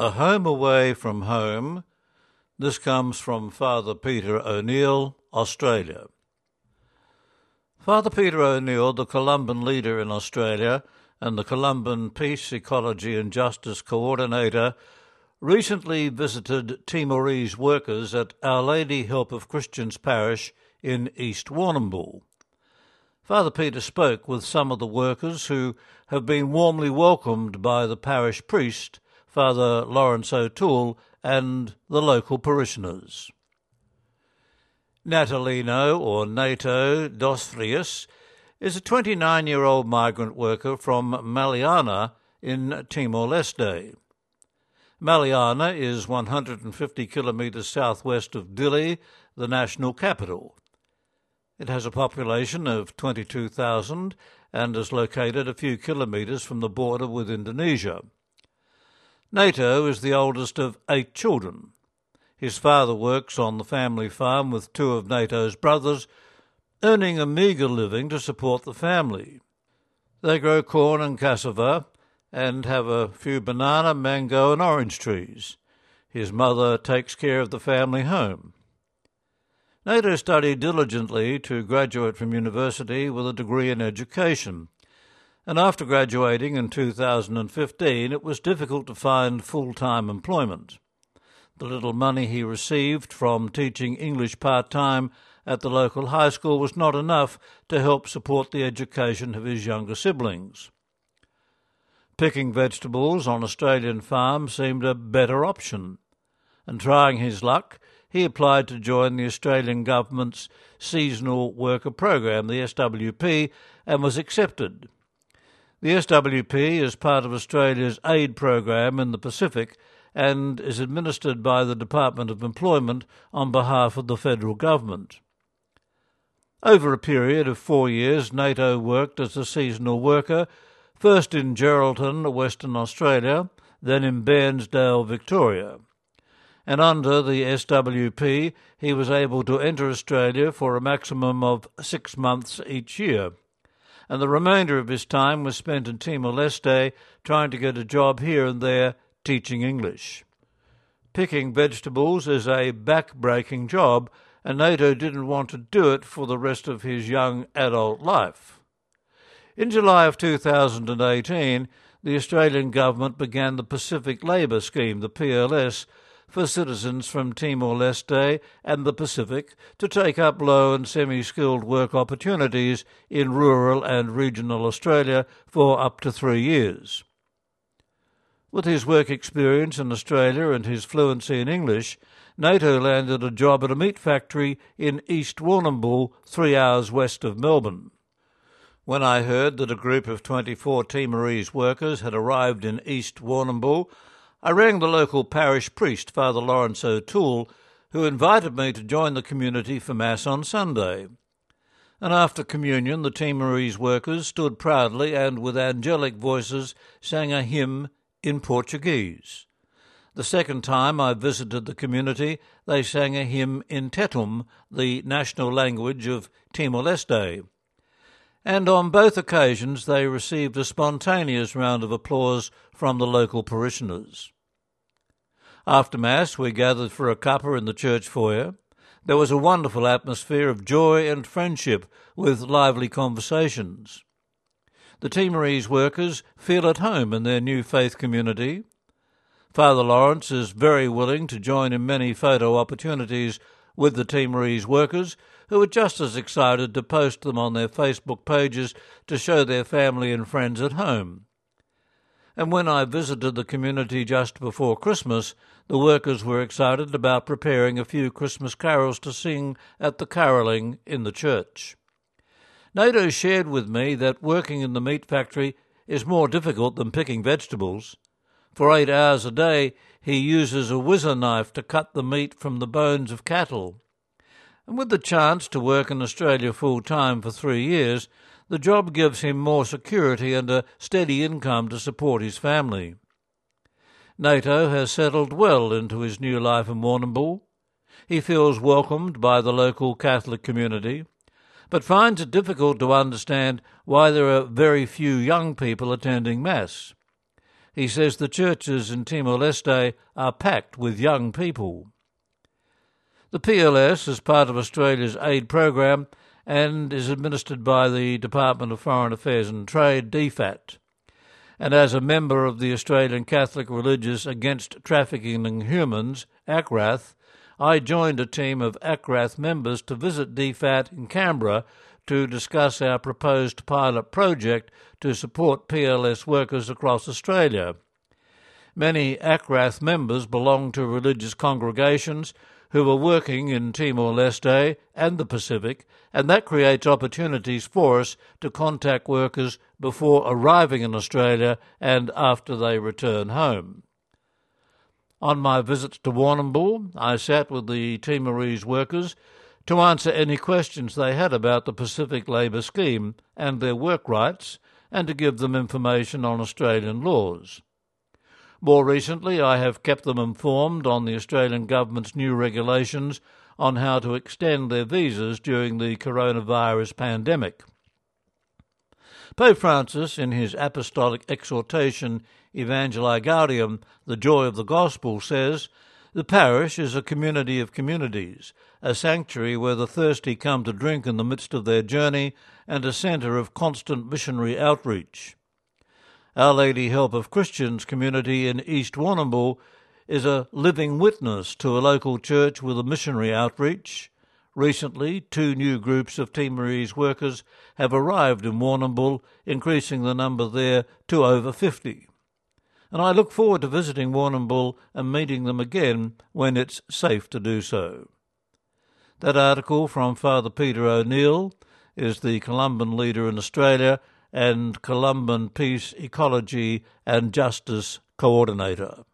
A Home Away from Home. This comes from Father Peter O'Neill, Australia. Father Peter O'Neill, the Columban leader in Australia and the Columban Peace, Ecology and Justice Coordinator, recently visited Timorese workers at Our Lady Help of Christians Parish in East Warrnambool. Father Peter spoke with some of the workers who have been warmly welcomed by the parish priest Father Lawrence O'Toole, and the local parishioners. Natalino, or Nato Dosfrius, is a 29 year old migrant worker from Maliana in Timor Leste. Maliana is 150 kilometres southwest of Dili, the national capital. It has a population of 22,000 and is located a few kilometres from the border with Indonesia. Nato is the oldest of eight children. His father works on the family farm with two of Nato's brothers, earning a meagre living to support the family. They grow corn and cassava and have a few banana, mango, and orange trees. His mother takes care of the family home. Nato studied diligently to graduate from university with a degree in education and after graduating in 2015, it was difficult to find full time employment. The little money he received from teaching English part time at the local high school was not enough to help support the education of his younger siblings. Picking vegetables on Australian farms seemed a better option, and trying his luck, he applied to join the Australian Government's Seasonal Worker Program, the SWP, and was accepted. The SWP is part of Australia's aid program in the Pacific and is administered by the Department of Employment on behalf of the federal government. Over a period of four years, Nato worked as a seasonal worker, first in Geraldton, Western Australia, then in Bairnsdale, Victoria. And under the SWP, he was able to enter Australia for a maximum of six months each year and the remainder of his time was spent in Timor Leste trying to get a job here and there teaching English. Picking vegetables is a back-breaking job, and Nato didn't want to do it for the rest of his young adult life. In July of 2018, the Australian government began the Pacific Labour Scheme, the PLS, for citizens from Timor Leste and the Pacific to take up low and semi skilled work opportunities in rural and regional Australia for up to three years. With his work experience in Australia and his fluency in English, Nato landed a job at a meat factory in East Warrnambool, three hours west of Melbourne. When I heard that a group of 24 Timorese workers had arrived in East Warrnambool, I rang the local parish priest, Father Lawrence O'Toole, who invited me to join the community for Mass on Sunday. And after communion, the Timorese workers stood proudly and with angelic voices sang a hymn in Portuguese. The second time I visited the community, they sang a hymn in Tetum, the national language of Timor Leste and on both occasions they received a spontaneous round of applause from the local parishioners. After Mass, we gathered for a cuppa in the church foyer. There was a wonderful atmosphere of joy and friendship with lively conversations. The Timorese workers feel at home in their new faith community. Father Lawrence is very willing to join in many photo opportunities with the Timorese workers who were just as excited to post them on their Facebook pages to show their family and friends at home. And when I visited the community just before Christmas, the workers were excited about preparing a few Christmas carols to sing at the carolling in the church. Nato shared with me that working in the meat factory is more difficult than picking vegetables. For eight hours a day, he uses a whizzer knife to cut the meat from the bones of cattle and with the chance to work in Australia full time for three years, the job gives him more security and a steady income to support his family. Nato has settled well into his new life in Warrnambool. He feels welcomed by the local Catholic community, but finds it difficult to understand why there are very few young people attending Mass. He says the churches in Timor Leste are packed with young people. The PLS is part of Australia's aid program and is administered by the Department of Foreign Affairs and Trade, DFAT. And as a member of the Australian Catholic Religious Against Trafficking in Humans, ACRATH, I joined a team of ACRATH members to visit DFAT in Canberra to discuss our proposed pilot project to support PLS workers across Australia. Many ACRATH members belong to religious congregations who are working in Timor Leste and the Pacific, and that creates opportunities for us to contact workers before arriving in Australia and after they return home. On my visits to Warrnambool, I sat with the Timorese workers to answer any questions they had about the Pacific Labour Scheme and their work rights, and to give them information on Australian laws. More recently, I have kept them informed on the Australian Government's new regulations on how to extend their visas during the coronavirus pandemic. Pope Francis, in his apostolic exhortation Evangelii Gaudium, the joy of the gospel, says the parish is a community of communities, a sanctuary where the thirsty come to drink in the midst of their journey, and a centre of constant missionary outreach. Our Lady Help of Christians community in East Warrnambool is a living witness to a local church with a missionary outreach. Recently, two new groups of Timorese workers have arrived in Warrnambool, increasing the number there to over 50 and I look forward to visiting Warrnambool and meeting them again when it's safe to do so. That article from Father Peter O'Neill is the Columban leader in Australia and Columban Peace, Ecology and Justice Coordinator.